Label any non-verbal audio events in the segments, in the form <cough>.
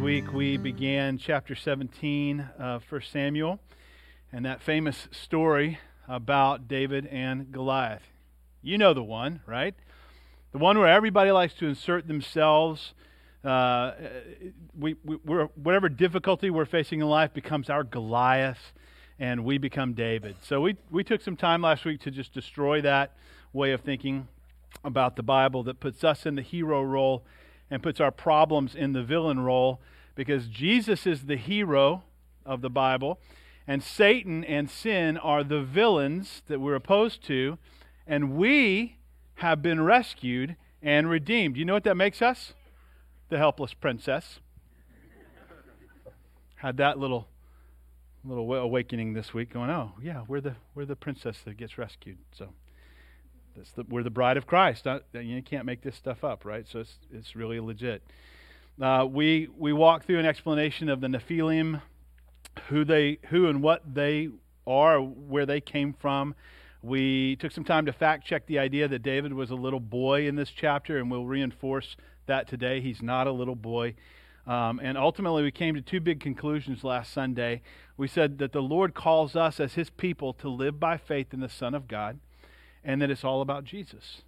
week we began chapter 17 of 1 Samuel and that famous story about David and Goliath. You know the one, right? The one where everybody likes to insert themselves. Uh, we, we, whatever difficulty we're facing in life becomes our Goliath, and we become David. So we, we took some time last week to just destroy that way of thinking about the Bible that puts us in the hero role and puts our problems in the villain role because Jesus is the hero of the Bible and Satan and sin are the villains that we're opposed to, and we have been rescued and redeemed. You know what that makes us? The helpless princess. Had that little little awakening this week going, oh, yeah, we're the, we're the princess that gets rescued. So that's the, we're the bride of Christ. you can't make this stuff up, right? So it's, it's really legit. Uh, we, we walk through an explanation of the Nephilim, who, they, who and what they are, where they came from. We took some time to fact check the idea that David was a little boy in this chapter, and we'll reinforce that today. He's not a little boy. Um, and ultimately, we came to two big conclusions last Sunday. We said that the Lord calls us as His people to live by faith in the Son of God and that it's all about Jesus.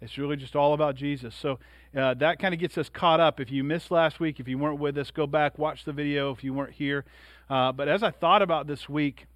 It's really just all about Jesus. So uh, that kind of gets us caught up. If you missed last week, if you weren't with us, go back, watch the video if you weren't here. Uh, but as I thought about this week,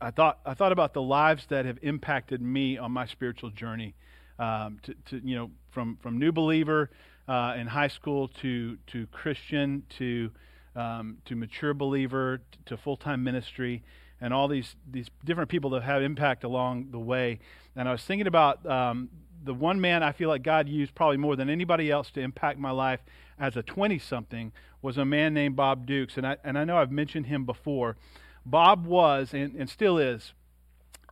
I thought, I thought about the lives that have impacted me on my spiritual journey. Um, to, to, you know, from, from new believer uh, in high school to, to Christian to, um, to mature believer to full time ministry and all these, these different people that have impact along the way. And I was thinking about um, the one man I feel like God used probably more than anybody else to impact my life as a 20 something was a man named Bob Dukes. And I, and I know I've mentioned him before. Bob was, and, and still is,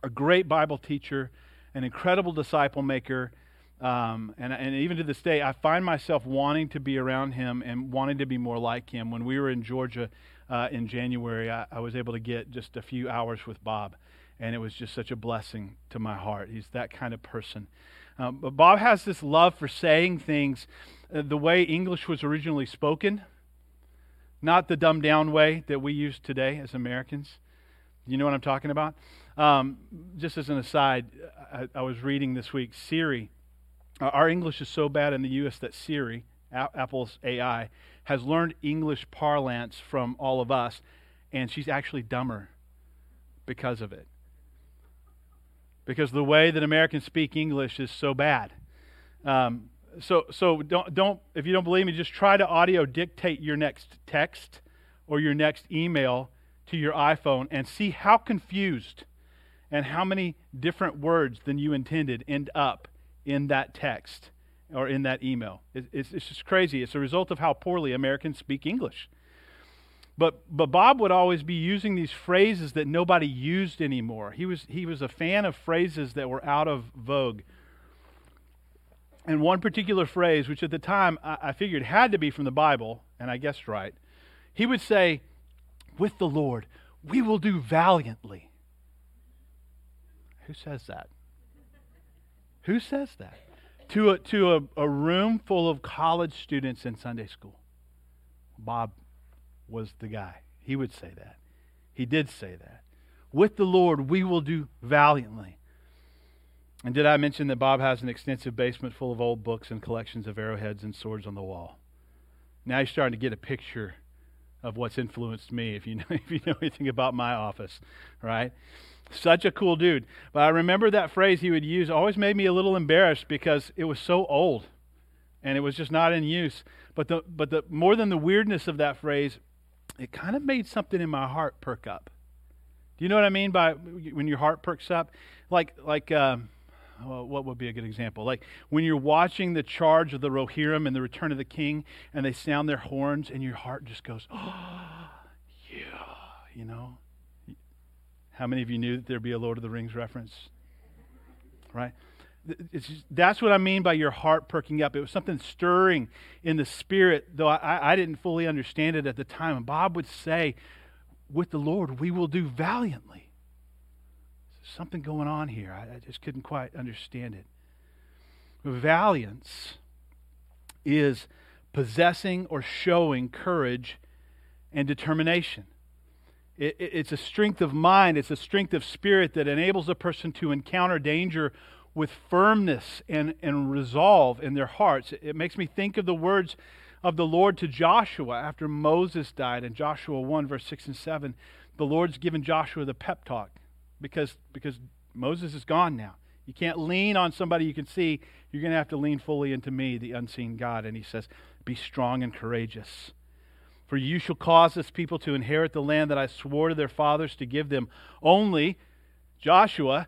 a great Bible teacher, an incredible disciple maker. Um, and, and even to this day, I find myself wanting to be around him and wanting to be more like him. When we were in Georgia uh, in January, I, I was able to get just a few hours with Bob and it was just such a blessing to my heart. He's that kind of person. Um, but Bob has this love for saying things uh, the way English was originally spoken, not the dumbed down way that we use today as Americans. You know what I'm talking about? Um, just as an aside, I, I, was reading this week Siri. Uh, our English is so bad in the U.S. that Siri, a- Apple's AI, has learned English parlance from all of us, and she's actually dumber because of it because the way that Americans speak English is so bad. Um, so, so don't, don't, if you don't believe me, just try to audio dictate your next text or your next email to your iPhone and see how confused and how many different words than you intended end up in that text or in that email. It, it's, it's just crazy. It's a result of how poorly Americans speak English. But, but Bob would always be using these phrases that nobody used anymore. He was, he was a fan of phrases that were out of vogue. And one particular phrase, which at the time I, I figured had to be from the Bible, and I guessed right, he would say, With the Lord, we will do valiantly. Who says that? Who says that? To a, to a, a room full of college students in Sunday school. Bob was the guy. He would say that. He did say that. With the Lord, we will do valiantly. And did I mention that Bob has an extensive basement full of old books and collections of arrowheads and swords on the wall? Now you're starting to get a picture of what's influenced me if you know <laughs> if you know anything about my office, right? Such a cool dude. But I remember that phrase he would use always made me a little embarrassed because it was so old and it was just not in use. But the but the more than the weirdness of that phrase, it kind of made something in my heart perk up. Do you know what I mean by when your heart perks up? Like, like, um, well, what would be a good example? Like when you're watching the charge of the Rohirrim and the Return of the King, and they sound their horns, and your heart just goes, oh, <gasps> yeah, you know. How many of you knew that there'd be a Lord of the Rings reference? Right? Just, that's what I mean by your heart perking up. It was something stirring in the spirit, though I, I didn't fully understand it at the time. And Bob would say, With the Lord, we will do valiantly. There's something going on here. I, I just couldn't quite understand it. Valiance is possessing or showing courage and determination. It, it, it's a strength of mind, it's a strength of spirit that enables a person to encounter danger with firmness and, and resolve in their hearts. It, makes me think of the words of the Lord to Joshua after Moses died in Joshua 1, verse 6 and 7. The Lord's given Joshua the pep talk because, because Moses is gone now. You can't lean on somebody you can see. You're going to have to lean fully into me, the unseen God. And he says, Be strong and courageous. For you shall cause this people to inherit the land that I swore to their fathers to give them. Only, Joshua,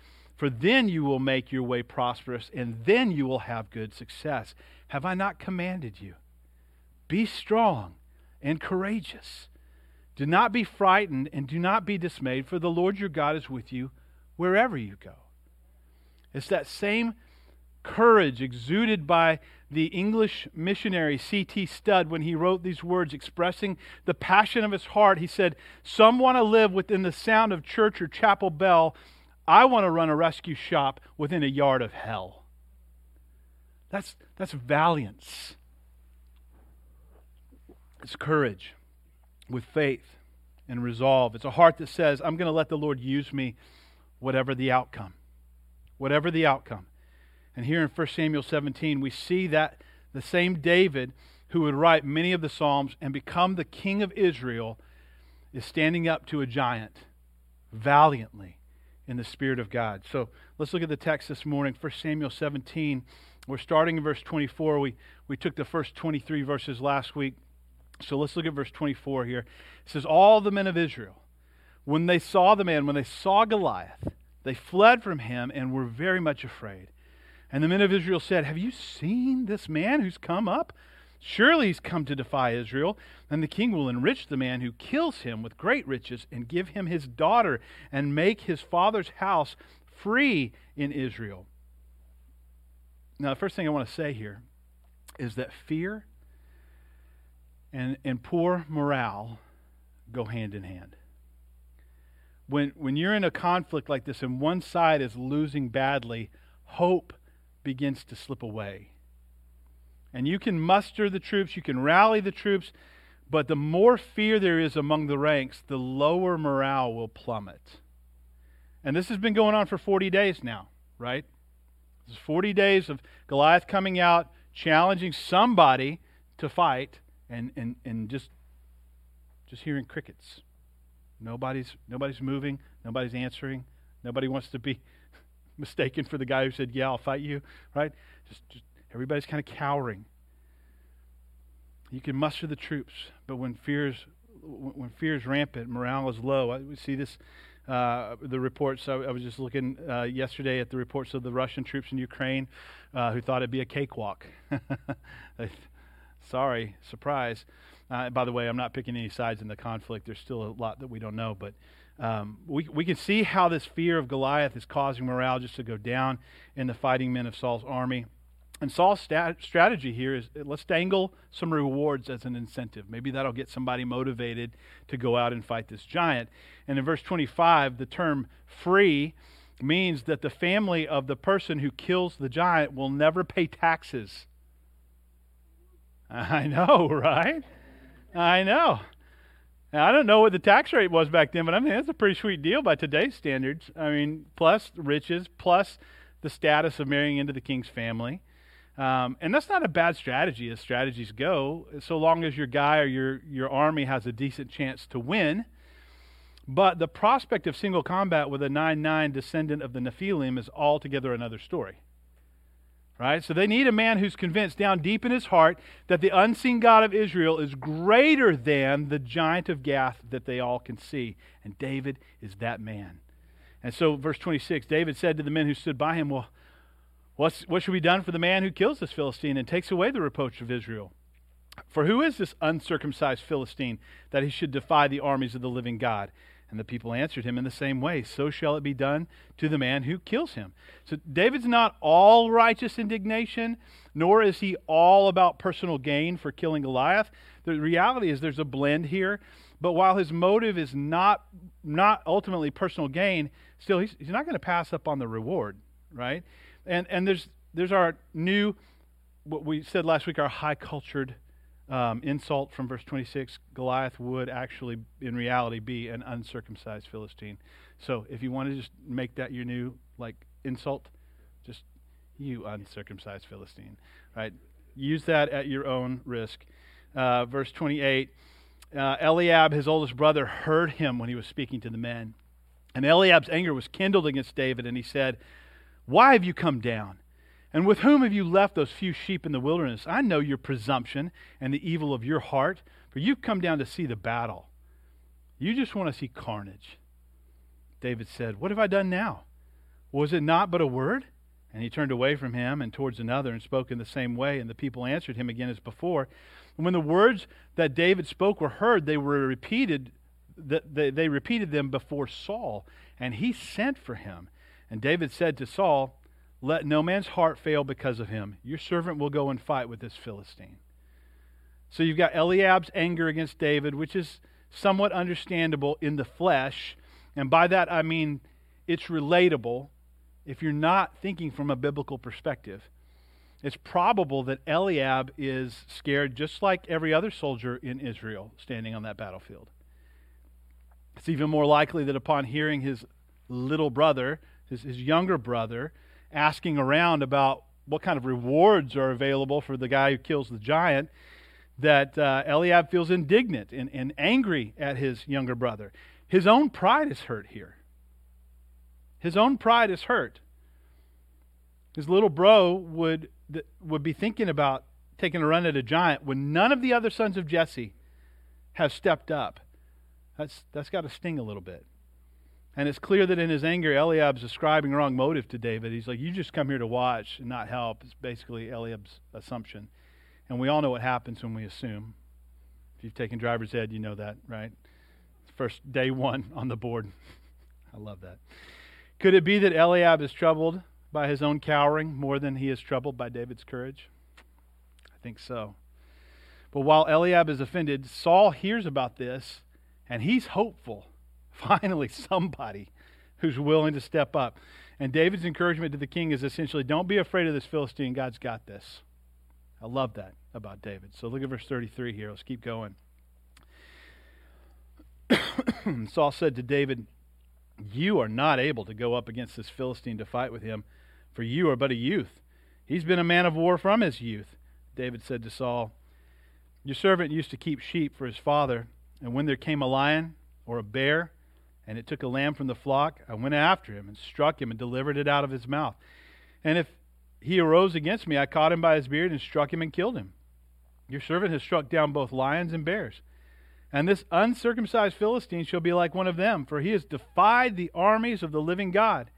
For then you will make your way prosperous, and then you will have good success. Have I not commanded you? Be strong and courageous. Do not be frightened, and do not be dismayed, for the Lord your God is with you wherever you go. It's that same courage exuded by the English missionary C.T. Studd when he wrote these words expressing the passion of his heart. He said, Some want to live within the sound of church or chapel bell. I want to run a rescue shop within a yard of hell. That's, that's valiance. It's courage with faith and resolve. It's a heart that says, I'm going to let the Lord use me, whatever the outcome. Whatever the outcome. And here in 1 Samuel 17, we see that the same David who would write many of the Psalms and become the king of Israel is standing up to a giant valiantly in the Spirit of God. So let's look at the text this morning, 1 Samuel 17. We're starting in verse 24. We, we took the first 23 verses last week. So let's look at verse 24 here. It says, All the men of Israel, when they saw the man, when they saw Goliath, they fled from him and were very much afraid. And the men of Israel said, Have you seen this man who's come up? Surely he's come to defy Israel. And the king will enrich the man who kills him with great riches and give him his daughter and make his father's house free in Israel. Now, the first thing I want to say here is that fear and, and poor morale go hand in hand. When, when you're in a conflict like this and one side is losing badly, hope begins to slip away. And you can muster the troops, you can rally the troops, but the more fear there is among the ranks, the lower morale will plummet. And this has been going on for 40 days now, right? This is 40 days of Goliath coming out, challenging somebody to fight, and, and, and just, just hearing crickets. Nobody's, nobody's moving, nobody's answering, nobody wants to be <laughs> mistaken for the guy who said, Yeah, I'll fight you, right? Just, just everybody's kind of cowering. You can muster the troops, but when fears when fear is rampant, morale is low. We see this. Uh, the reports. I, I was just looking uh, yesterday at the reports of the Russian troops in Ukraine, uh, who thought it'd be a cakewalk. <laughs> Sorry, surprise. Uh, by the way, I'm not picking any sides in the conflict. There's still a lot that we don't know, but um, we, we can see how this fear of Goliath is causing morale just to go down in the fighting men of Saul's army. And Saul's stat- strategy here is let's dangle some rewards as an incentive. Maybe that'll get somebody motivated to go out and fight this giant. And in verse 25, the term free means that the family of the person who kills the giant will never pay taxes. <laughs> I know, right? I know. Now, I don't know what the tax rate was back then, but I mean, that's a pretty sweet deal by today's standards. I mean, plus riches, plus the status of marrying into the king's family. Um, and that's not a bad strategy as strategies go, so long as your guy or your, your army has a decent chance to win. But the prospect of single combat with a 9 9 descendant of the Nephilim is altogether another story. Right? So they need a man who's convinced down deep in his heart that the unseen God of Israel is greater than the giant of Gath that they all can see. And David is that man. And so, verse 26 David said to the men who stood by him, Well, what's, what should be done for the man who kills this Philistine and takes away the reproach of Israel? For who is this uncircumcised Philistine that he should defy the armies of the living God? And the people answered him in the same way So shall it be done to the man who kills him. So David's not all righteous indignation, nor is he all about personal gain for killing Goliath. The reality is there's a blend here. But while his motive is not, not ultimately personal gain, still he's, he's not going to pass up on the reward, right? And, and there's, there's our new, what we said last week, our high cultured um, insult from verse 26 Goliath would actually, in reality, be an uncircumcised Philistine. So if you want to just make that your new, like, insult, just you uncircumcised Philistine, right? Use that at your own risk. Uh, verse 28 uh, Eliab, his oldest brother, heard him when he was speaking to the men. And Eliab's anger was kindled against David, and he said, Why have you come down? And with whom have you left those few sheep in the wilderness? I know your presumption and the evil of your heart, for you've come down to see the battle. You just want to see carnage. David said, What have I done now? Was it not but a word? And he turned away from him and towards another and spoke in the same way, and the people answered him again as before. And when the words that David spoke were heard, they were repeated they, they repeated them before Saul, and he sent for him. And David said to Saul, let no man's heart fail because of him. Your servant will go and fight with this Philistine. So you've got Eliab's anger against David, which is somewhat understandable in the flesh. And by that I mean it's relatable if you're not thinking from a biblical perspective. It's probable that Eliab is scared just like every other soldier in Israel standing on that battlefield. It's even more likely that upon hearing his little brother, his, his younger brother, asking around about what kind of rewards are available for the guy who kills the giant, that uh, Eliab feels indignant and, and angry at his younger brother. His own pride is hurt here. His own pride is hurt. His little bro would, would be thinking about taking a run at a giant when none of the other sons of Jesse have stepped up. That's, that's got to sting a little bit. And it's clear that in his anger, Eliab's ascribing wrong motive to David. He's like, You just come here to watch and not help. It's basically Eliab's assumption. And we all know what happens when we assume. If you've taken driver's ed, you know that, right? First day one on the board. <laughs> I love that. Could it be that Eliab is troubled by his own cowering more than he is troubled by David's courage? I think so. But while Eliab is offended, Saul hears about this and he's hopeful finally somebody who's willing to step up. And David's encouragement to the king is essentially don't be afraid of this Philistine. God's got this. I love that about David. So look at verse 33 here. Let's keep going. <coughs> Saul said to David, You are not able to go up against this Philistine to fight with him, for you are but a youth. He's been a man of war from his youth. David said to Saul, Your servant used to keep sheep for his father, and when there came a lion or a bear, and it took a lamb from the flock, I went after him and struck him and delivered it out of his mouth. And if he arose against me, I caught him by his beard and struck him and killed him. Your servant has struck down both lions and bears. And this uncircumcised Philistine shall be like one of them, for he has defied the armies of the living God.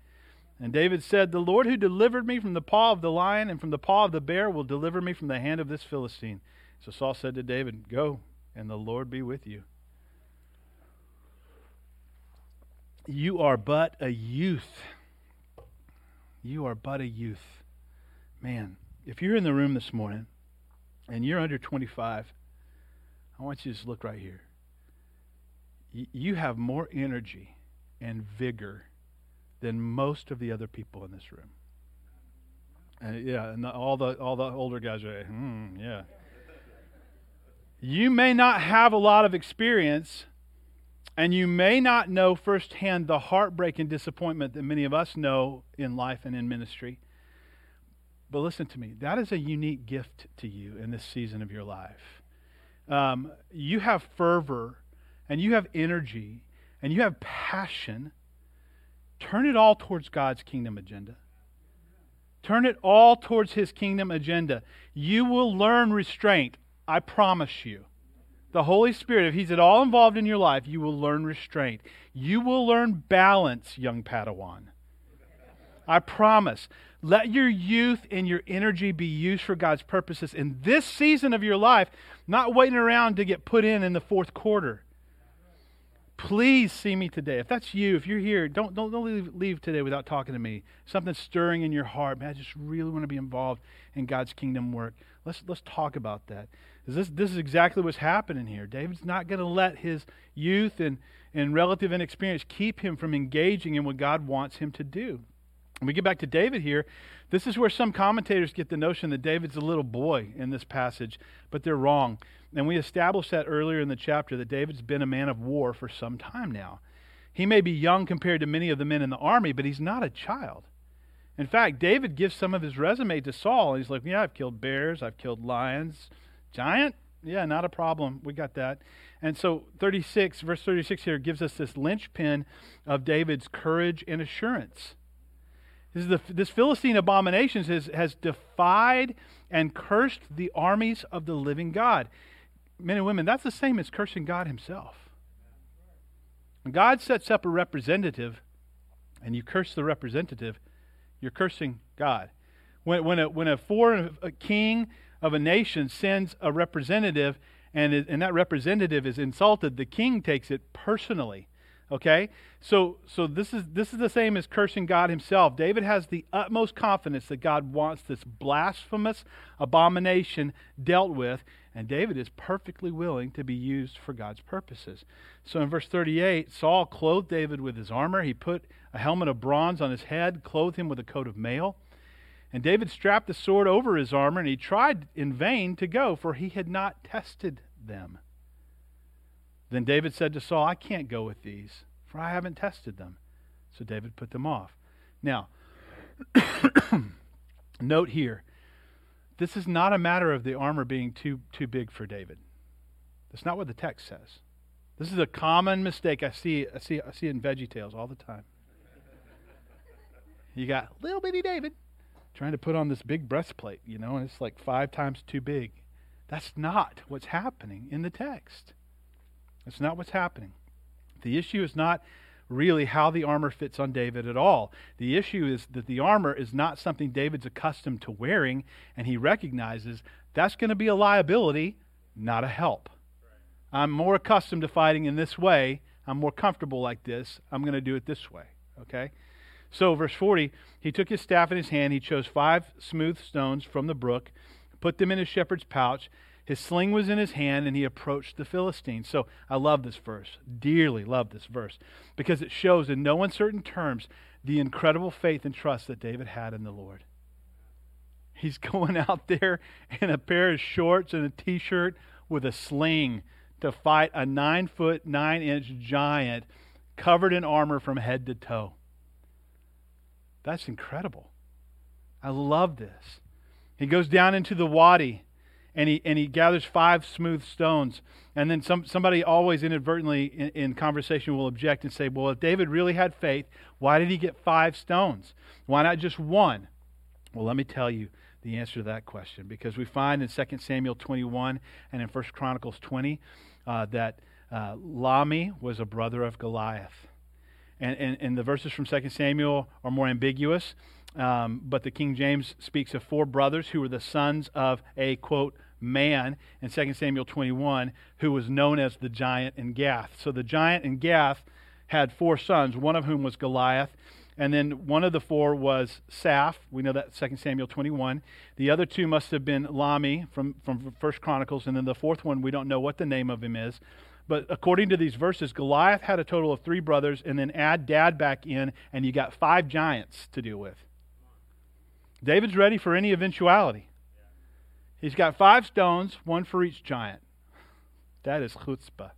And David said, The Lord who delivered me from the paw of the lion and from the paw of the bear will deliver me from the hand of this Philistine. So Saul said to David, Go, and the Lord be with you. You are but a youth. You are but a youth. Man, if you're in the room this morning and you're under 25, I want you to just look right here. you have more energy and vigor than most of the other people in this room. And yeah, and the, all the all the older guys are, hmm, yeah. You may not have a lot of experience and you may not know firsthand the heartbreak and disappointment that many of us know in life and in ministry. But listen to me, that is a unique gift to you in this season of your life. Um, you have fervor and you have energy and you have passion. Turn it all towards God's kingdom agenda. Turn it all towards His kingdom agenda. You will learn restraint, I promise you the Holy Spirit, if He's at all involved in your life, you will learn restraint. You will learn balance, young Padawan. I promise. Let your youth and your energy be used for God's purposes in this season of your life, not waiting around to get put in in the fourth quarter. please see me today. If that's you, if you're here, don't, don't, don't leave, leave today without talking to me. Something's stirring in your heart. Man, I just really want to be involved in God's kingdom work. Let's, let's talk about that. This, this is exactly what's happening here. David's not going to let his youth and, and relative inexperience keep him from engaging in what God wants him to do. When we get back to David here, this is where some commentators get the notion that David's a little boy in this passage, but they're wrong. And we established that earlier in the chapter that David's been a man of war for some time now. He may be young compared to many of the men in the army, but he's not a child. In fact, David gives some of his resume to Saul. and He's like, Yeah, I've killed bears, I've killed lions. Giant? Yeah, not a problem. We got that. And so 36, verse 36 here gives us this linchpin of David's courage and assurance. This, the, this Philistine abomination has, has defied and cursed the armies of the living God men and women, that's the same as cursing God Himself. God sets up a representative and you curse the representative, you're cursing God. When, when, a, when a foreign a king of a nation sends a representative and, and that representative is insulted, the king takes it personally. Okay? So so this is this is the same as cursing God himself. David has the utmost confidence that God wants this blasphemous abomination dealt with, and David is perfectly willing to be used for God's purposes. So in verse 38, Saul clothed David with his armor. He put a helmet of bronze on his head, clothed him with a coat of mail. And David strapped the sword over his armor, and he tried in vain to go, for he had not tested them. Then David said to Saul, I can't go with these, for I haven't tested them. So David put them off. Now, <coughs> note here this is not a matter of the armor being too, too big for David. That's not what the text says. This is a common mistake I see, I see, I see in Veggie Tales all the time. You got little bitty David trying to put on this big breastplate, you know, and it's like five times too big. That's not what's happening in the text. That's not what's happening. The issue is not really how the armor fits on David at all. The issue is that the armor is not something David's accustomed to wearing, and he recognizes that's going to be a liability, not a help. I'm more accustomed to fighting in this way. I'm more comfortable like this. I'm going to do it this way. Okay? So, verse 40, he took his staff in his hand. He chose five smooth stones from the brook, put them in his shepherd's pouch, his sling was in his hand, and he approached the Philistine. So I love this verse, dearly love this verse, because it shows in no uncertain terms the incredible faith and trust that David had in the Lord. He's <laughs> going out there in a pair of shorts and a t shirt with a sling to fight a nine foot, nine inch giant covered in armor from head to toe. That's incredible. I love this. He goes down into the wadi and he, and he gathers five smooth stones. And then some, somebody always inadvertently in, in, conversation will object and say, well, if David really had faith, why did he get five stones? Why not just one? Well, let me tell you the answer to that question because we find in 2 Samuel 21 and in 1 Chronicles 20 uh, that uh, Lahmi was a brother of Goliath. And, and, and the verses from 2 Samuel are more ambiguous. Um, but the King James speaks of four brothers who were the sons of a, quote, man in 2 Samuel 21 who was known as the giant in Gath. So the giant in Gath had four sons, one of whom was Goliath. And then one of the four was Saph. We know that 2 Samuel 21. The other two must have been Lahmi from, from 1 Chronicles. And then the fourth one, we don't know what the name of him is. But according to these verses, Goliath had a total of three brothers. And then add dad back in, and you got five giants to deal with. David's ready for any eventuality. He's got five stones, one for each giant. That is chutzpah.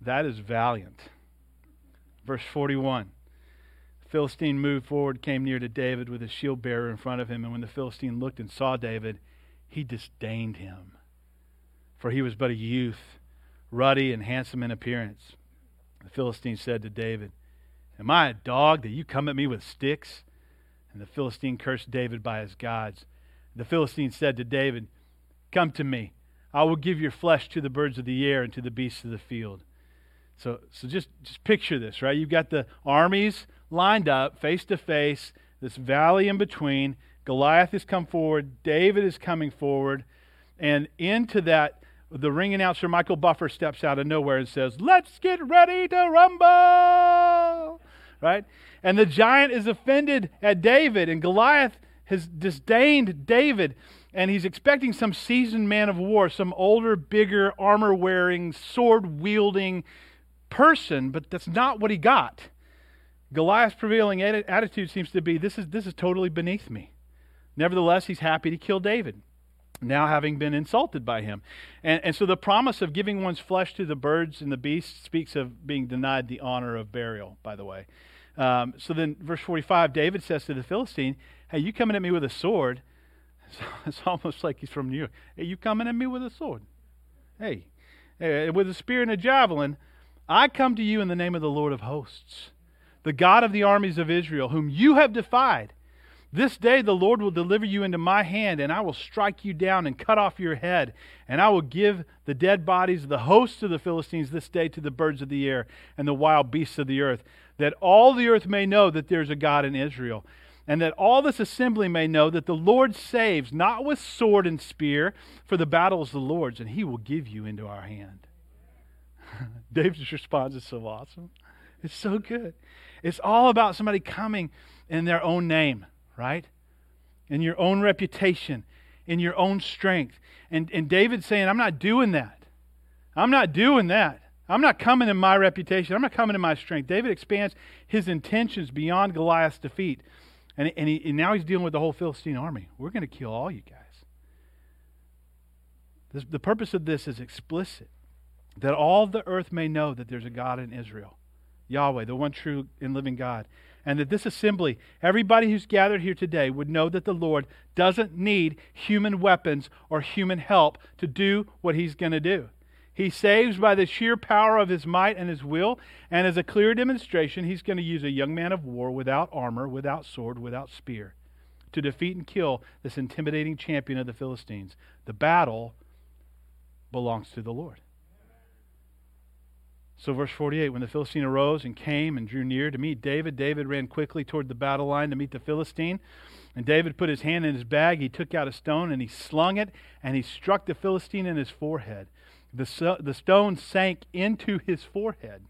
That is valiant. Verse 41. Philistine moved forward, came near to David with his shield bearer in front of him, and when the Philistine looked and saw David, he disdained him. For he was but a youth, ruddy and handsome in appearance. The Philistine said to David, Am I a dog that you come at me with sticks? And the Philistine cursed David by his gods. The Philistine said to David, Come to me. I will give your flesh to the birds of the air and to the beasts of the field. So, so just, just picture this, right? You've got the armies lined up, face to face, this valley in between. Goliath has come forward, David is coming forward, and into that the ring announcer Michael Buffer steps out of nowhere and says, Let's get ready to rumble! Right? And the giant is offended at David, and Goliath has disdained David, and he's expecting some seasoned man of war, some older, bigger, armor wearing, sword wielding person, but that's not what he got. Goliath's prevailing attitude seems to be this is, this is totally beneath me. Nevertheless, he's happy to kill David now having been insulted by him. And, and so the promise of giving one's flesh to the birds and the beasts speaks of being denied the honor of burial, by the way. Um, so then, verse 45, David says to the Philistine, Hey, you coming at me with a sword? <laughs> It's, it's almost like he's from New York. Hey, you coming at me with a sword? Hey, hey, with a spear and a javelin, I come to you in the name of the Lord of hosts, the God of the armies of Israel, whom you have defied. This day the Lord will deliver you into my hand, and I will strike you down and cut off your head. And I will give the dead bodies of the hosts of the Philistines this day to the birds of the air and the wild beasts of the earth, that all the earth may know that there is a God in Israel, and that all this assembly may know that the Lord saves, not with sword and spear, for the battle is the Lord's, and he will give you into our hand. <laughs> David's response is so awesome. It's so good. It's all about somebody coming in their own name right? In your own reputation, in your own strength. And, and David's saying, I'm not doing that. I'm not doing that. I'm not coming in my reputation. I'm not coming in my strength. David expands his intentions beyond Goliath's defeat. And, and, he, and now he's dealing with the whole Philistine army. We're going to kill all you guys. This, the purpose of this is explicit that all the earth may know that there's a God in Israel, Yahweh, the one true and living God and that this assembly, everybody who's gathered here today, would know that the Lord doesn't need human weapons or human help to do what he's going to do. He saves by the sheer power of his might and his will, and as a clear demonstration, he's going to use a young man of war without armor, without sword, without spear to defeat and kill this intimidating champion of the Philistines. The battle belongs to the Lord. So, verse 48 when the Philistine arose and came and drew near to meet David, David ran quickly toward the battle line to meet the Philistine. And David put his hand in his bag. He took out a stone and he slung it and he struck the Philistine in his forehead. The, the stone sank into his forehead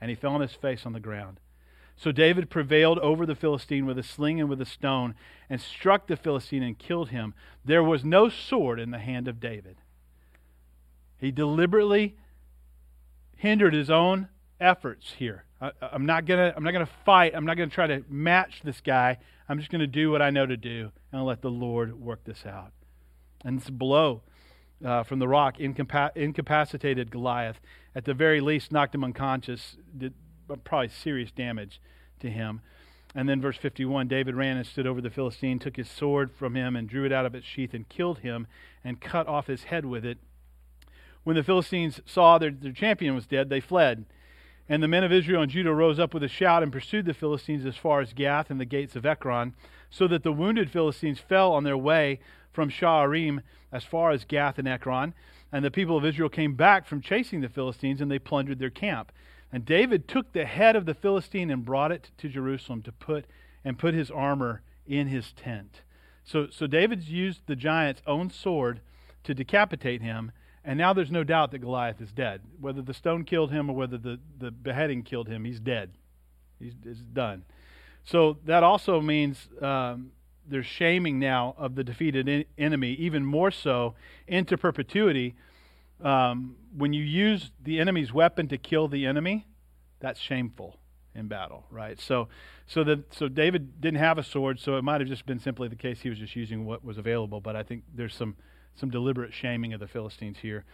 and he fell on his face on the ground. So David prevailed over the Philistine with a sling and with a stone and struck the Philistine and killed him. There was no sword in the hand of David. He deliberately hindered his own efforts here. I, am not gonna I'm not gonna fight. I'm not gonna try to match this guy. I'm just gonna do what I know to do and let the Lord work this out. And this blow uh, from the rock incapa- incapacitated Goliath. At the very least, knocked him unconscious. Did probably serious damage to him. And then verse 51 David ran and stood over the Philistine, took his sword from him, and drew it out of its sheath, and killed him, and cut off his head with it. When the Philistines saw their, their champion was dead, they fled. And the men of Israel and Judah rose up with a shout and pursued the Philistines as far as Gath and the gates of Ekron, so that the wounded Philistines fell on their way from Shaaraim as far as Gath and Ekron. And the people of Israel came back from chasing the Philistines, and they plundered their camp. And David took the head of the Philistine and brought it to Jerusalem to put and put his armor in his tent. So, so David's used the giant's own sword to decapitate him, and now there's no doubt that Goliath is dead. Whether the stone killed him or whether the, the beheading killed him, he's dead. He's, he's done. So that also means um, there's shaming now of the defeated in, enemy, even more so into perpetuity. Um, when you use the enemy's weapon to kill the enemy, that's shameful in battle, right? So, so that so David didn't have a sword, so it might have just been simply the case he was just using what was available. But I think there's some some deliberate shaming of the Philistines here.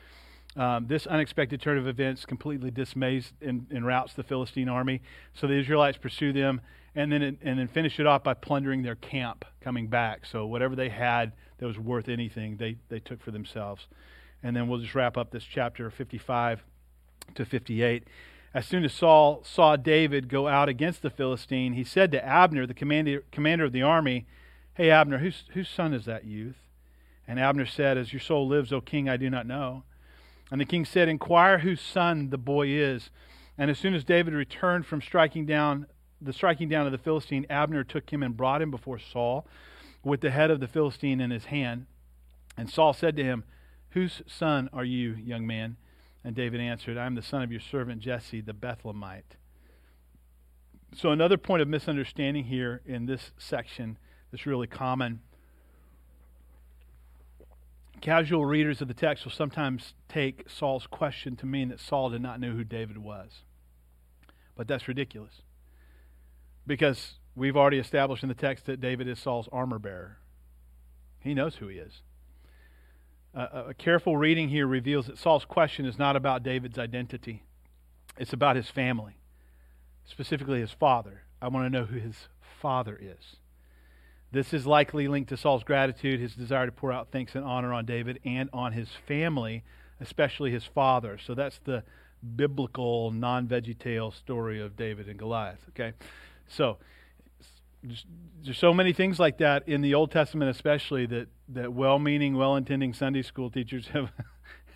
Um, this unexpected turn of events completely dismays and, and, routs the Philistine army. So the Israelites pursue them and then and then finish it off by plundering their camp coming back. So whatever they had that was worth anything, they, they took for themselves. And then we'll just wrap up this chapter 55 to 58. As soon as Saul saw David go out against the Philistine, he said to Abner, the commander, commander of the army, Hey, Abner, whose, whose son is that youth? And Abner said, As your soul lives, O king, I do not know. And the king said, Inquire whose son the boy is. And as soon as David returned from striking down the striking down of the Philistine, Abner took him and brought him before Saul with the head of the Philistine in his hand. And Saul said to him, Whose son are you, young man? And David answered, I am the son of your servant Jesse, the Bethlehemite. So, another point of misunderstanding here in this section that's really common. Casual readers of the text will sometimes take Saul's question to mean that Saul did not know who David was. But that's ridiculous. Because we've already established in the text that David is Saul's armor bearer. He knows who he is. Uh, a careful reading here reveals that Saul's question is not about David's identity, it's about his family, specifically his father. I want to know who his father is. This is likely linked to Saul's gratitude, his desire to pour out thanks and honor on David and on his family, especially his father. So that's the biblical, non veggie tale story of David and Goliath. Okay? So there's so many things like that in the Old Testament, especially that, that well-meaning, well-intending Sunday school teachers <laughs> have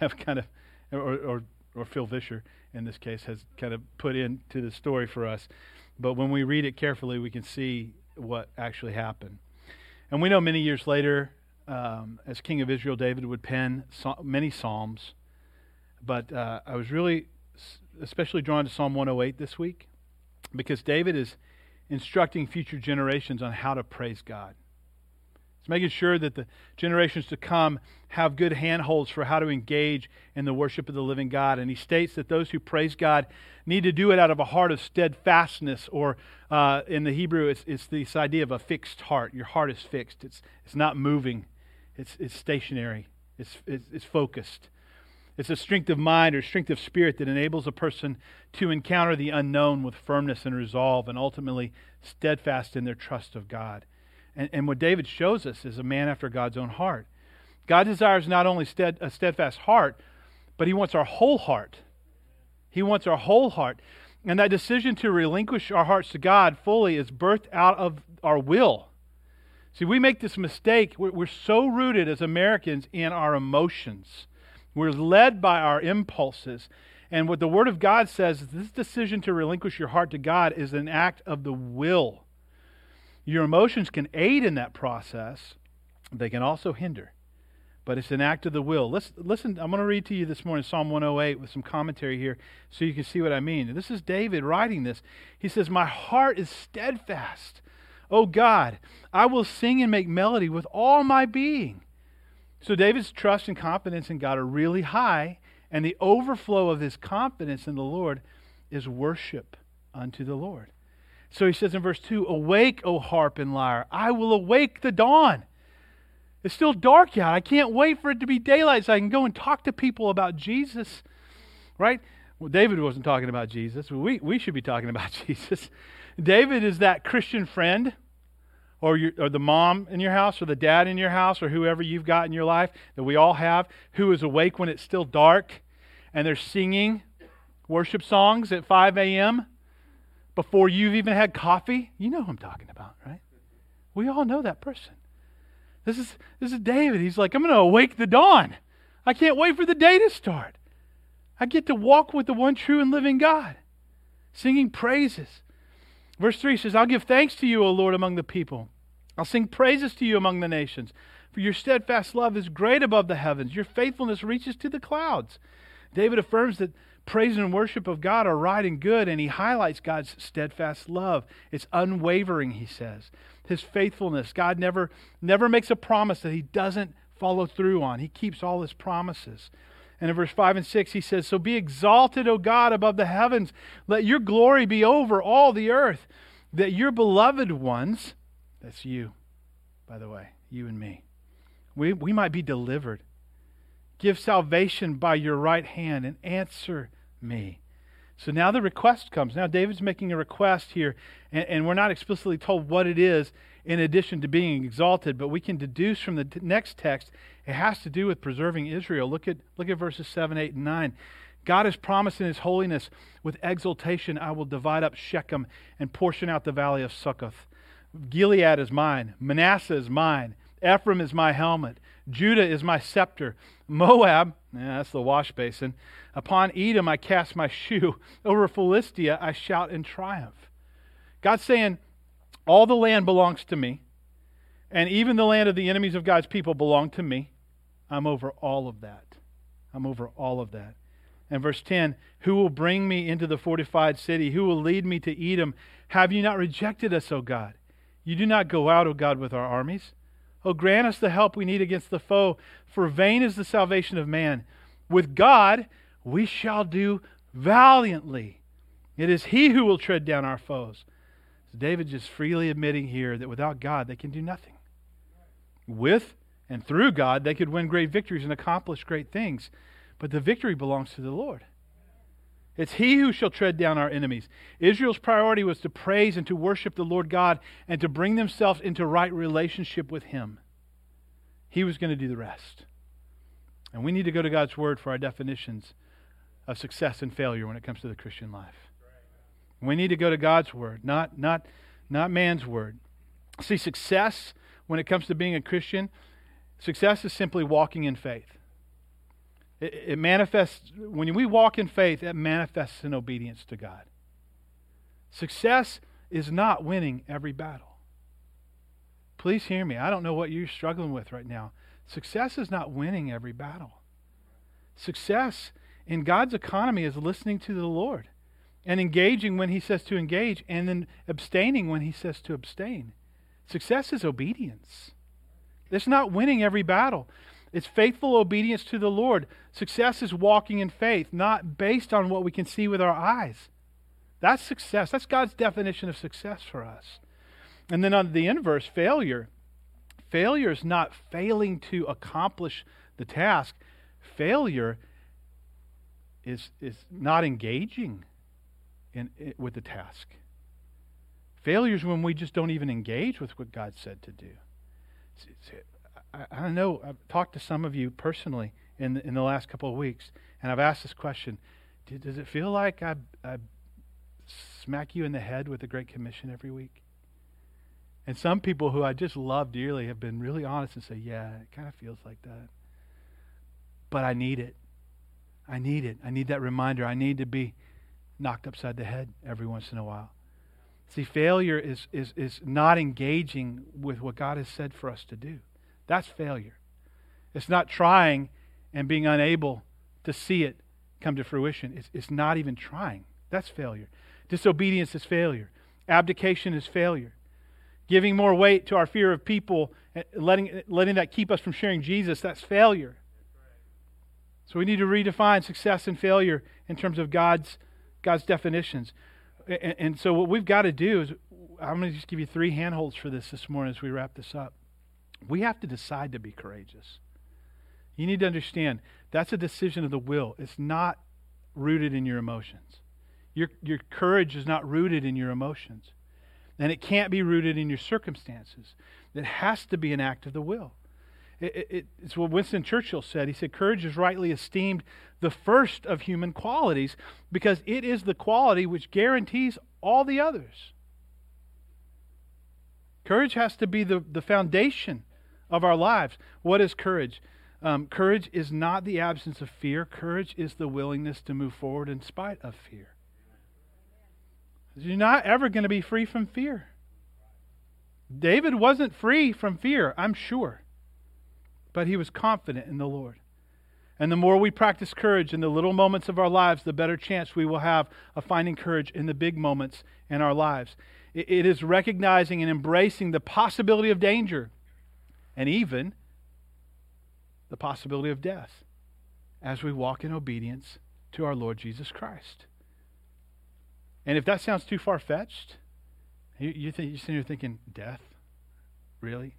have kind of, or, or or Phil Vischer in this case has kind of put into the story for us. But when we read it carefully, we can see what actually happened. And we know many years later, um, as king of Israel, David would pen so- many psalms. But uh, I was really especially drawn to Psalm 108 this week because David is instructing future generations on how to praise God. It's making sure that the generations to come have good handholds for how to engage in the worship of the living God. And he states that those who praise God need to do it out of a heart of steadfastness, or uh, in the Hebrew, it's, it's this idea of a fixed heart. Your heart is fixed, it's, it's not moving, it's, it's stationary, it's, it's, it's focused. It's a strength of mind or strength of spirit that enables a person to encounter the unknown with firmness and resolve and ultimately steadfast in their trust of God. And, and what David shows us is a man after God's own heart. God desires not only stead, a steadfast heart, but he wants our whole heart. He wants our whole heart. And that decision to relinquish our hearts to God fully is birthed out of our will. See, we make this mistake. We're, we're so rooted as Americans in our emotions we're led by our impulses. And what the Word of God says is this decision to relinquish your heart to God is an act of the will. Your emotions can aid in that process, they can also hinder. But it's an act of the will. Listen, listen I'm going to read to you this morning Psalm 108 with some commentary here so you can see what I mean. This is David writing this. He says, My heart is steadfast. O God, I will sing and make melody with all my being. So David's trust and confidence in God are really high, and the overflow of his confidence in the Lord is worship unto the Lord. So he says in verse 2 Awake, O harp and lyre, I will awake the dawn. It's still dark out. I can't wait for it to be daylight so I can go and talk to people about Jesus. Right? Well, David wasn't talking about Jesus. We, we should be talking about <laughs> Jesus. David is that Christian friend or, your, or the mom in your house or the dad in your house or whoever you've got in your life that we all have who is awake when it's still dark and they're singing worship songs at 5 a.m. before you've even had coffee. You know who I'm talking about, right? We all know that person. This is, this is David. He's like, I'm going to awake the dawn. I can't wait for the day to start. I get to walk with the one true and living God, singing praises. Verse 3 says, I'll give thanks to you, O Lord, among the people. I'll sing praises to you among the nations. For your steadfast love is great above the heavens. Your faithfulness reaches to the clouds. David affirms that praise and worship of God are right and good, and he highlights God's steadfast love. It's unwavering, he says. His faithfulness. God never, never makes a promise that he doesn't follow through on. He keeps all his promises. And in verse 5 and 6, he says, So be exalted, O God, above the heavens. Let your glory be over all the earth, that your beloved ones, that's you, by the way, you and me, we, we might be delivered. Give salvation by your right hand and answer me. So now the request comes. Now David's making a request here, and, and, we're not explicitly told what it is in addition to being exalted, but we can deduce from the t- next text it has to do with preserving Israel. Look at, look at verses 7, 8, and 9. God has promised in his holiness, with exultation, I will divide up Shechem and portion out the valley of Succoth. Gilead is mine, Manasseh is mine, Ephraim is my helmet, Judah is my scepter, Moab, yeah, that's the wash basin, upon Edom I cast my shoe, <laughs> over Philistia I shout in triumph. God's saying, All the land belongs to me, and even the land of the enemies of God's people belong to me. I'm over all of that. I'm over all of that. And verse 10 Who will bring me into the fortified city? Who will lead me to Edom? Have you not rejected us, O God? You do not go out, O God, with our armies. O grant us the help we need against the foe, for vain is the salvation of man. With God we shall do valiantly. It is He who will tread down our foes. So David just freely admitting here that without God they can do nothing. With and through God they could win great victories and accomplish great things, but the victory belongs to the Lord. It's He who shall tread down our enemies. Israel's priority was to praise and to worship the Lord God and to bring themselves into right relationship with Him. He was going to do the rest. And we need to go to God's Word for our definitions of success and failure when it comes to the Christian life. We need to go to God's Word, not, not, not man's Word. See, success when it comes to being a Christian, success is simply walking in faith. It, it manifests, when we walk in faith, it manifests in obedience to God. Success is not winning every battle. Please hear me. I don't know what you're struggling with right now. Success is not winning every battle. Success in God's economy is listening to the Lord and engaging when He says to engage and then abstaining when He says to abstain. Success is obedience. It's not winning every battle. It's faithful obedience to the Lord. Success is walking in faith, not based on what we can see with our eyes. That's success. That's God's definition of success for us. And then on the inverse, failure. Failure is not failing to accomplish the task. Failure is, is not engaging in, in, with the task. Failure is when we just don't even engage with what God said to do. I, I don't know. I've talked to some of you personally in the, in the last couple of weeks, and I've asked this question: Does it feel like I, I smack you in the head with the Great Commission every week? And some people who I just love dearly have been really honest and say, "Yeah, it kind of feels like that." But I need it. I need it. I need that reminder. I need to be knocked upside the head every once in a while. See, failure is, is, is not engaging with what God has said for us to do. That's failure. It's not trying and being unable to see it come to fruition. It's, it's not even trying. That's failure. Disobedience is failure. Abdication is failure. Giving more weight to our fear of people, letting, letting that keep us from sharing Jesus, that's failure. So we need to redefine success and failure in terms of God's, God's definitions. And, and so what we've got to do is, I'm going to just give you three handholds for this this morning as we wrap this up. We have to decide to be courageous. You need to understand that's a decision of the will. It's not rooted in your emotions. Your, your courage is not rooted in your emotions. And it can't be rooted in your circumstances. It has to be an act of the will. It, it, it's what Winston Churchill said. He said, Courage is rightly esteemed the first of human qualities because it is the quality which guarantees all the others. Courage has to be the, the foundation of our lives. What is courage? Um, courage is not the absence of fear, courage is the willingness to move forward in spite of fear. You're not ever going to be free from fear. David wasn't free from fear, I'm sure, but he was confident in the Lord. And the more we practice courage in the little moments of our lives, the better chance we will have of finding courage in the big moments in our lives. it is recognizing and embracing the possibility of danger and even the possibility of death as we walk in obedience to our Lord Jesus Christ. And if that sounds too far fetched, you, you think, you're sitting here thinking, death? Really?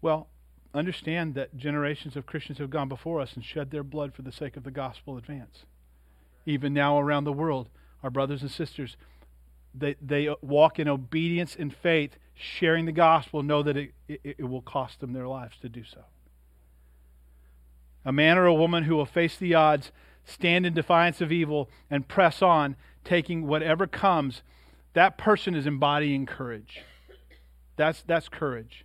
Well, understand that generations of Christians have gone before us and shed their blood for the sake of the gospel advance. Even now around the world, our brothers and sisters, they, they walk in obedience and faith sharing the gospel know that it, it, it, will cost them their lives to do so. A man or a woman who will face the odds, stand in defiance of evil, and press on, taking whatever comes, that person is embodying courage. That's, that's courage.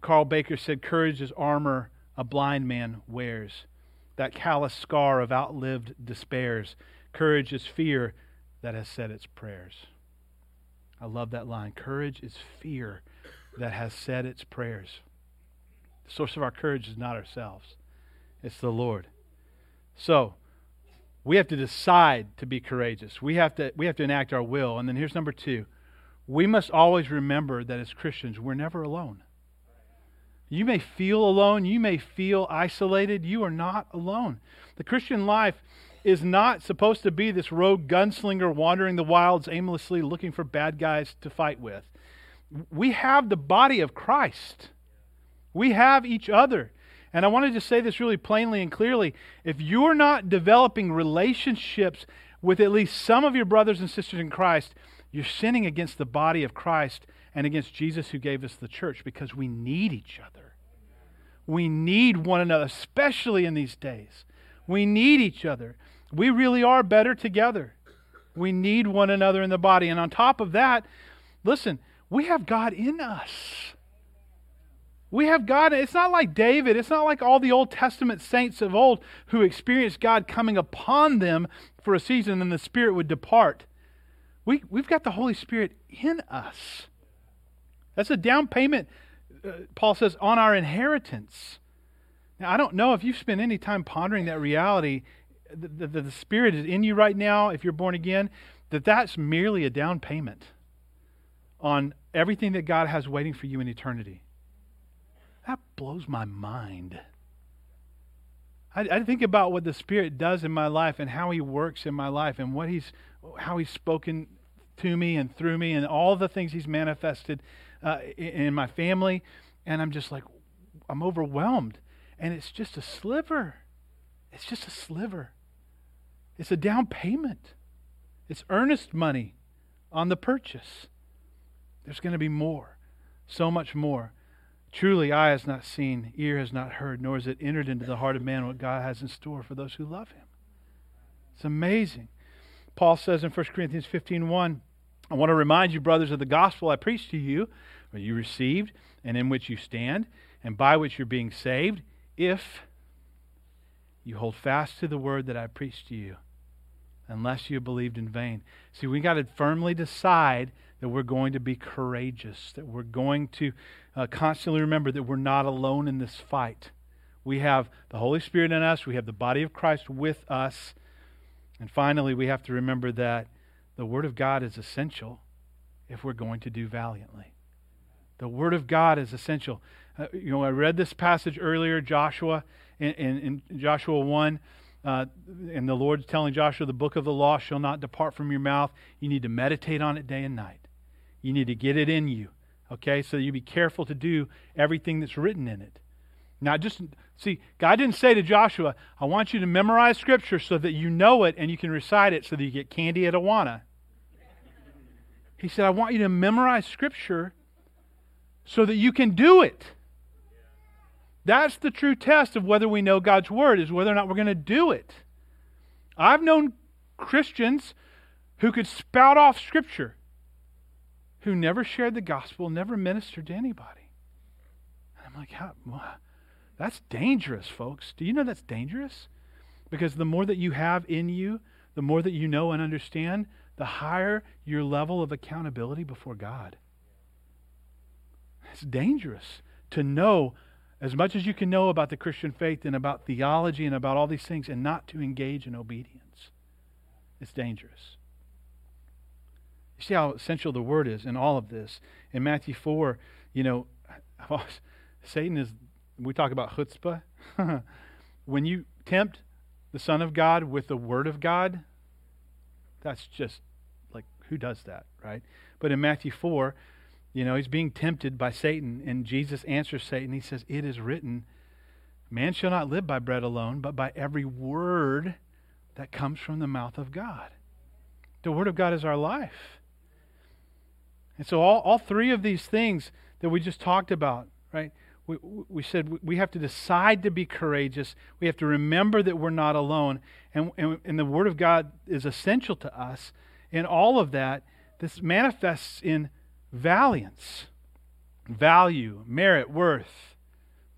Karle Baker said, Courage is armor a blind man wears, that callous scar of outlived despairs. Courage is fear that has said its prayers. I love that line. Courage is fear that has said its prayers. The source of our courage is not ourselves, it's the Lord. So, we have to decide to be courageous. We have to, we have to enact our will. And then here's number two we must always remember that as Christians, we're never alone. You may feel alone, you may feel isolated, you are not alone. The Christian life is not supposed to be this rogue gunslinger wandering the wilds aimlessly looking for bad guys to fight with. We have the body of Christ. We have each other. And I want to say this really plainly and clearly. If you're not developing relationships with at least some of your brothers and sisters in Christ, you're sinning against the body of Christ and against Jesus who gave us the church because we need each other. We need one another, especially in these days. We need each other. We really are better together. We need one another in the body. And on top of that, listen, we have God in us. We have God. It's not like David. It's not like all the Old Testament saints of old who experienced God coming upon them for a season and the Spirit would depart. We, we've got the Holy Spirit in us. That's a down payment, uh, Paul says, on our inheritance. Now, I don't know if you've spent any time pondering that reality, the, the Spirit is in you right now, if you're born again, that that's merely a down payment on everything that God has waiting for you in eternity. That blows my mind. I, think about what the Spirit does in my life and how He works in my life and what He's, how He's spoken to me and through me and all the things He's manifested uh, in my family. And I'm just like, I'm overwhelmed. And it's just a sliver. It's just a sliver. It's a down payment. It's earnest money on the purchase. There's going to be more, so much more. Truly, eye has not seen, ear has not heard, nor has it entered into the heart of man what God has in store for those who love him. It's amazing. Paul says in 1 Corinthians 15 1, I want to remind you, brothers, of the gospel I preached to you, what you received, and in which you stand, and by which you're being saved, if you hold fast to the word that I preached to you, unless you believed in vain. See, we got to firmly decide that we're going to be courageous, that we're going to uh, constantly remember that we're not alone in this fight. We have the Holy Spirit in us, we have the body of Christ with us. And finally, we have to remember that the Word of God is essential if we're going to do valiantly. The Word of God is essential. Uh, you know, I read this passage earlier, Joshua, in, in, in Joshua 1. Uh, and the Lord's telling Joshua, the book of the law shall not depart from your mouth. You need to meditate on it day and night. You need to get it in you. Okay? So you be careful to do everything that's written in it. Now, just see, God didn't say to Joshua, I want you to memorize Scripture so that you know it and you can recite it so that you get candy at Awana. He said, I want you to memorize Scripture so that you can do it. That's the true test of whether we know God's Word, is whether or not we're going to do it. I've known Christians who could spout off Scripture who never shared the gospel, never ministered to anybody. And I'm like, that's dangerous, folks. Do you know that's dangerous? Because the more that you have in you, the more that you know and understand, the higher your level of accountability before God. It's dangerous to know as much as you can know about the Christian faith and about theology and about all these things and not to engage in obedience. It's dangerous. You see how essential the word is in all of this. In Matthew 4, you know, <laughs> Satan is, we talk about chutzpah. <laughs> when you tempt the Son of God with the Word of God, that's just like, who does that, right? But in Matthew 4, you know, he's being tempted by Satan, and Jesus answers Satan. He says, It is written, Man shall not live by bread alone, but by every word that comes from the mouth of God. The Word of God is our life. And so, all, all three of these things that we just talked about, right? We, we said we have to decide to be courageous. We have to remember that we're not alone. And, and, and the Word of God is essential to us. And all of that, this manifests in valiance, value, merit, worth.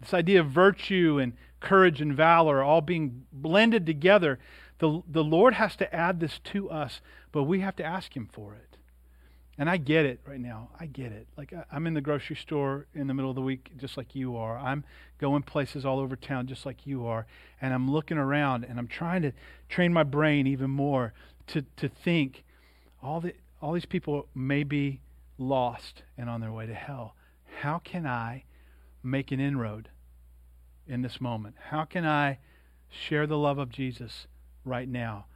This idea of virtue and courage and valor all being blended together. The, the Lord has to add this to us, but we have to ask Him for it. And I get it right now. I get it. Like I'm in the grocery store in the middle of the week, just like you are. I'm going places all over town, just like you are. And I'm looking around, and I'm trying to train my brain even more to to think all the all these people may be lost and on their way to hell. How can I make an inroad in this moment? How can I share the love of Jesus right now?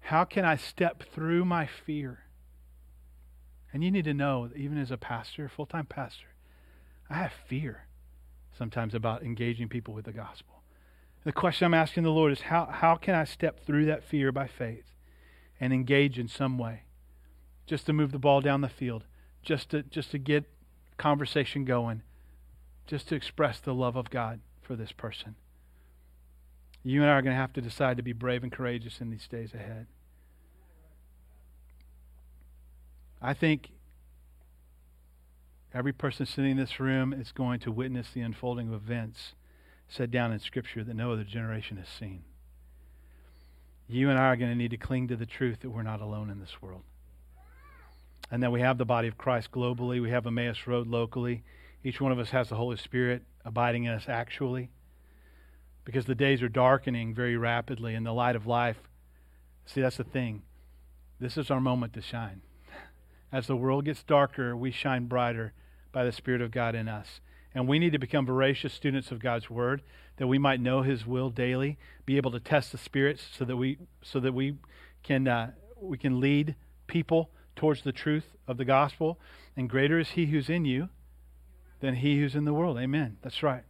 How can I step through my fear? And you need to know, even as a pastor, full time pastor, I have fear sometimes about engaging people with the gospel. The question I'm asking the Lord is how, how can I step through that fear by faith and engage in some way? Just to move the ball down the field, just to, just to get conversation going, just to express the love of God for this person. You and I are going to have to decide to be brave and courageous in these days ahead. I think every person sitting in this room is going to witness the unfolding of events set down in Scripture that no other generation has seen. You and I are going to need to cling to the truth that we're not alone in this world. And that we have the body of Christ globally, we have Emmaus Road locally. Each one of us has the Holy Spirit abiding in us actually. Because the days are darkening very rapidly and the light of life. See, that's the thing. This is our moment to shine. <laughs> As the world gets darker, we shine brighter by the Spirit of God in us. And we need to become voracious students of God's Word, that we might know His will daily, be able to test the spirits, so that we so that we can uh, we can lead people towards the truth of the gospel. And greater is He who's in you than he who's in the world. Amen. That's right.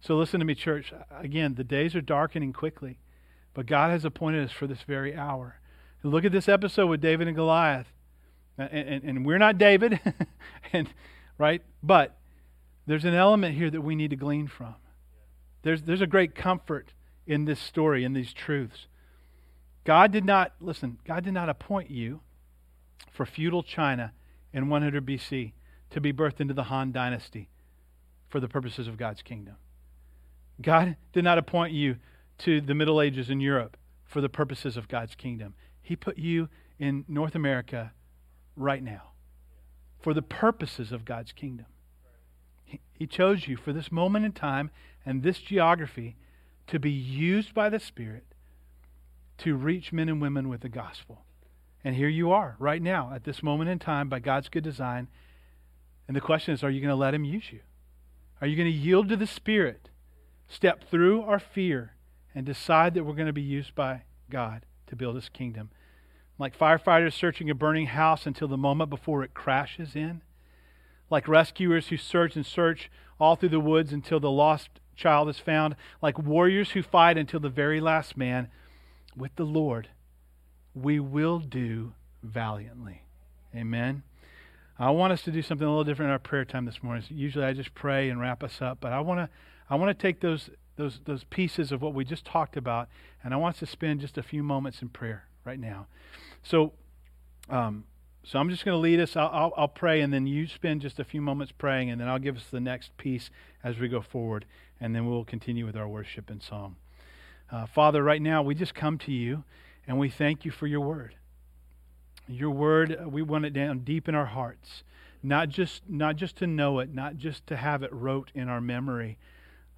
So listen to me, church. Again, the days are darkening quickly, but God has appointed us for this very hour. look at this episode with David and Goliath. And, and, and we're not David, <laughs> and right? But there's an element here that we need to glean from. There's, there's a great comfort in this story, in these truths. God did not, listen, God did not appoint you for feudal China in 100 BC to be birthed into the Han dynasty for the purposes of God's kingdom. God did not appoint you to the Middle Ages in Europe for the purposes of God's kingdom. He put you in North America right now for the purposes of God's kingdom. He, chose you for this moment in time and this geography to be used by the Spirit to reach men and women with the gospel. And here you are right now at this moment in time by God's good design and the question is are you going to let Him use you? Are you going to yield to the Spirit, step through our fear, and decide that we're going to be used by God to build His kingdom? Like firefighters searching a burning house until the moment before it crashes in. Like rescuers who search and search all through the woods until the lost child is found. Like warriors who fight until the very last man. With the Lord, we will do valiantly. Amen. I want us to do something a little different in our prayer time this morning. Usually I just pray and wrap us up, but I want to I want to take those those those pieces of what we just talked about, and I want us to spend just a few moments in prayer right now. So, um, so I'm just going to lead us. I'll, I'll, I'll pray, and then you spend just a few moments praying, and then I'll give us the next piece as we go forward, and then we'll continue with our worship and song. Uh, Father, right now we just come to you, and we thank you for your word. Your word, uh, we want it down deep in our hearts. Not just, not just to know it, not just to have it wrote in our memory,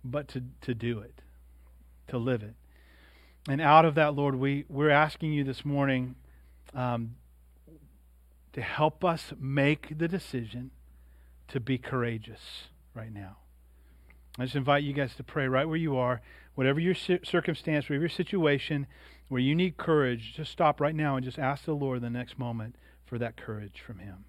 but to, to do it, to live it. And out of that, Lord, we, we're asking you this morning um, to help us make the decision to be courageous right now. I just invite you guys to pray right where you are, whatever your circumstance, whatever your situation, where you need courage, just stop right now and just ask the Lord the next moment for that courage from Him.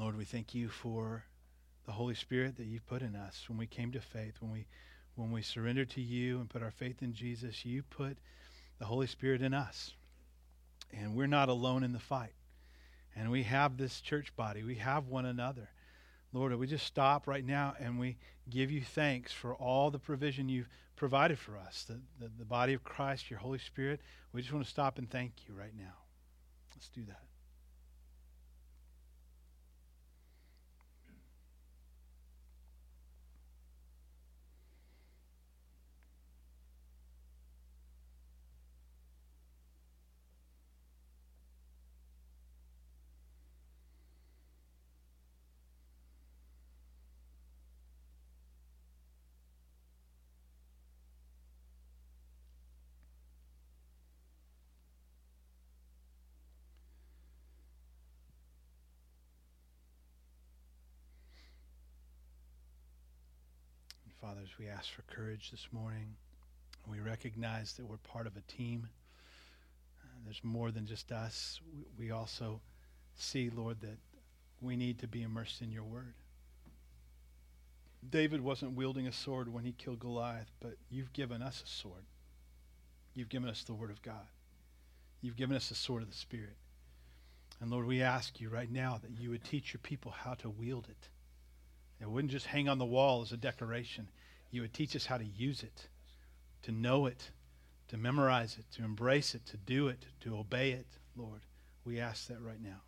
Lord, we thank you for the Holy Spirit that you've put in us when we came to faith, when we when we surrendered to you and put our faith in Jesus, you put the Holy Spirit in us. And we're not alone in the fight. And we have this church body. We have one another. Lord, we just stop right now and we give you thanks for all the provision you've provided for us, the, the, the body of Christ, your Holy Spirit. We just want to stop and thank you right now. Let's do that. Fathers, we ask for courage this morning. We recognize that we're part of a team. Uh, there's more than just us. We, we also see, Lord, that we need to be immersed in your word. David wasn't wielding a sword when he killed Goliath, but you've given us a sword. You've given us the word of God. You've given us the sword of the Spirit. And Lord, we ask you right now that you would teach your people how to wield it it wouldn't just hang on the wall as a decoration. You would teach us how to use it, to know it, to memorize it, to embrace it, to do it, to obey it, Lord. We ask that right now.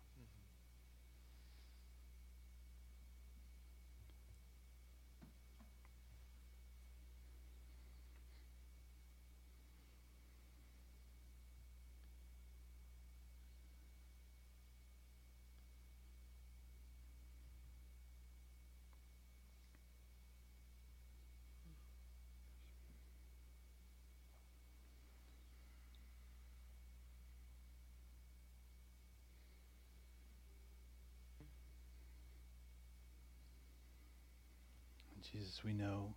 Jesus, we know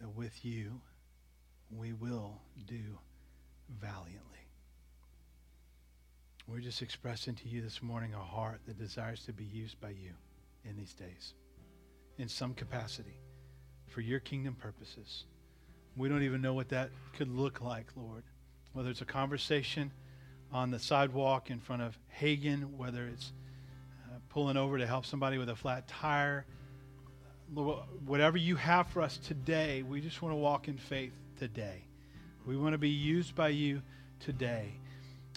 that with you we will do valiantly. We're just expressing to you this morning a heart that desires to be used by you in these days in some capacity for your kingdom purposes. We don't even know what that could look like, Lord. Whether it's a conversation on the sidewalk in front of Hagen, whether it's uh, pulling over to help somebody with a flat tire, whatever you have for us today, we just want to walk in faith today. We want to be used by you today.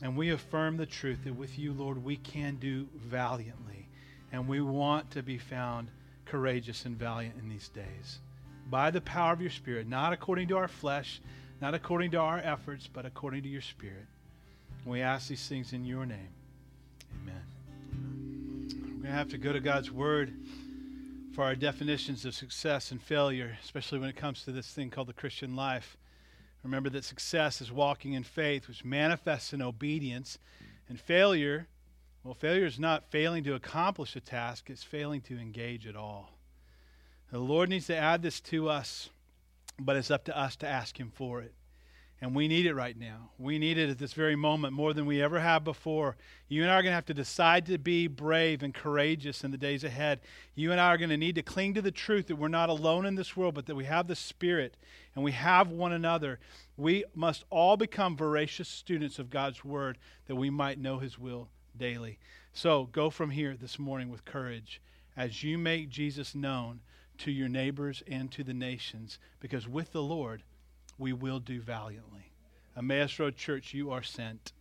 And we affirm the truth that with you, Lord, we can do valiantly. And we want to be found courageous and valiant in these days. By the power of your Spirit, not according to our flesh, not according to our efforts, but according to your Spirit. We ask these things in your name. Amen. We're going to have to go to God's Word for our definitions of success and failure, especially when it comes to this thing called the Christian life. Remember that success is walking in faith, which manifests in obedience. And failure, well, failure is not failing to accomplish a task, it's failing to engage at all. The Lord needs to add this to us, but it's up to us to ask Him for it. And we need it right now. We need it at this very moment more than we ever have before. You and I are going to have to decide to be brave and courageous in the days ahead. You and I are going to need to cling to the truth that we're not alone in this world, but that we have the Spirit and we have one another. We must all become voracious students of God's Word that we might know His will daily. So go from here this morning with courage as you make Jesus known to your neighbors and to the nations, because with the Lord, we will do valiantly. Emmaus Road Church, you are sent.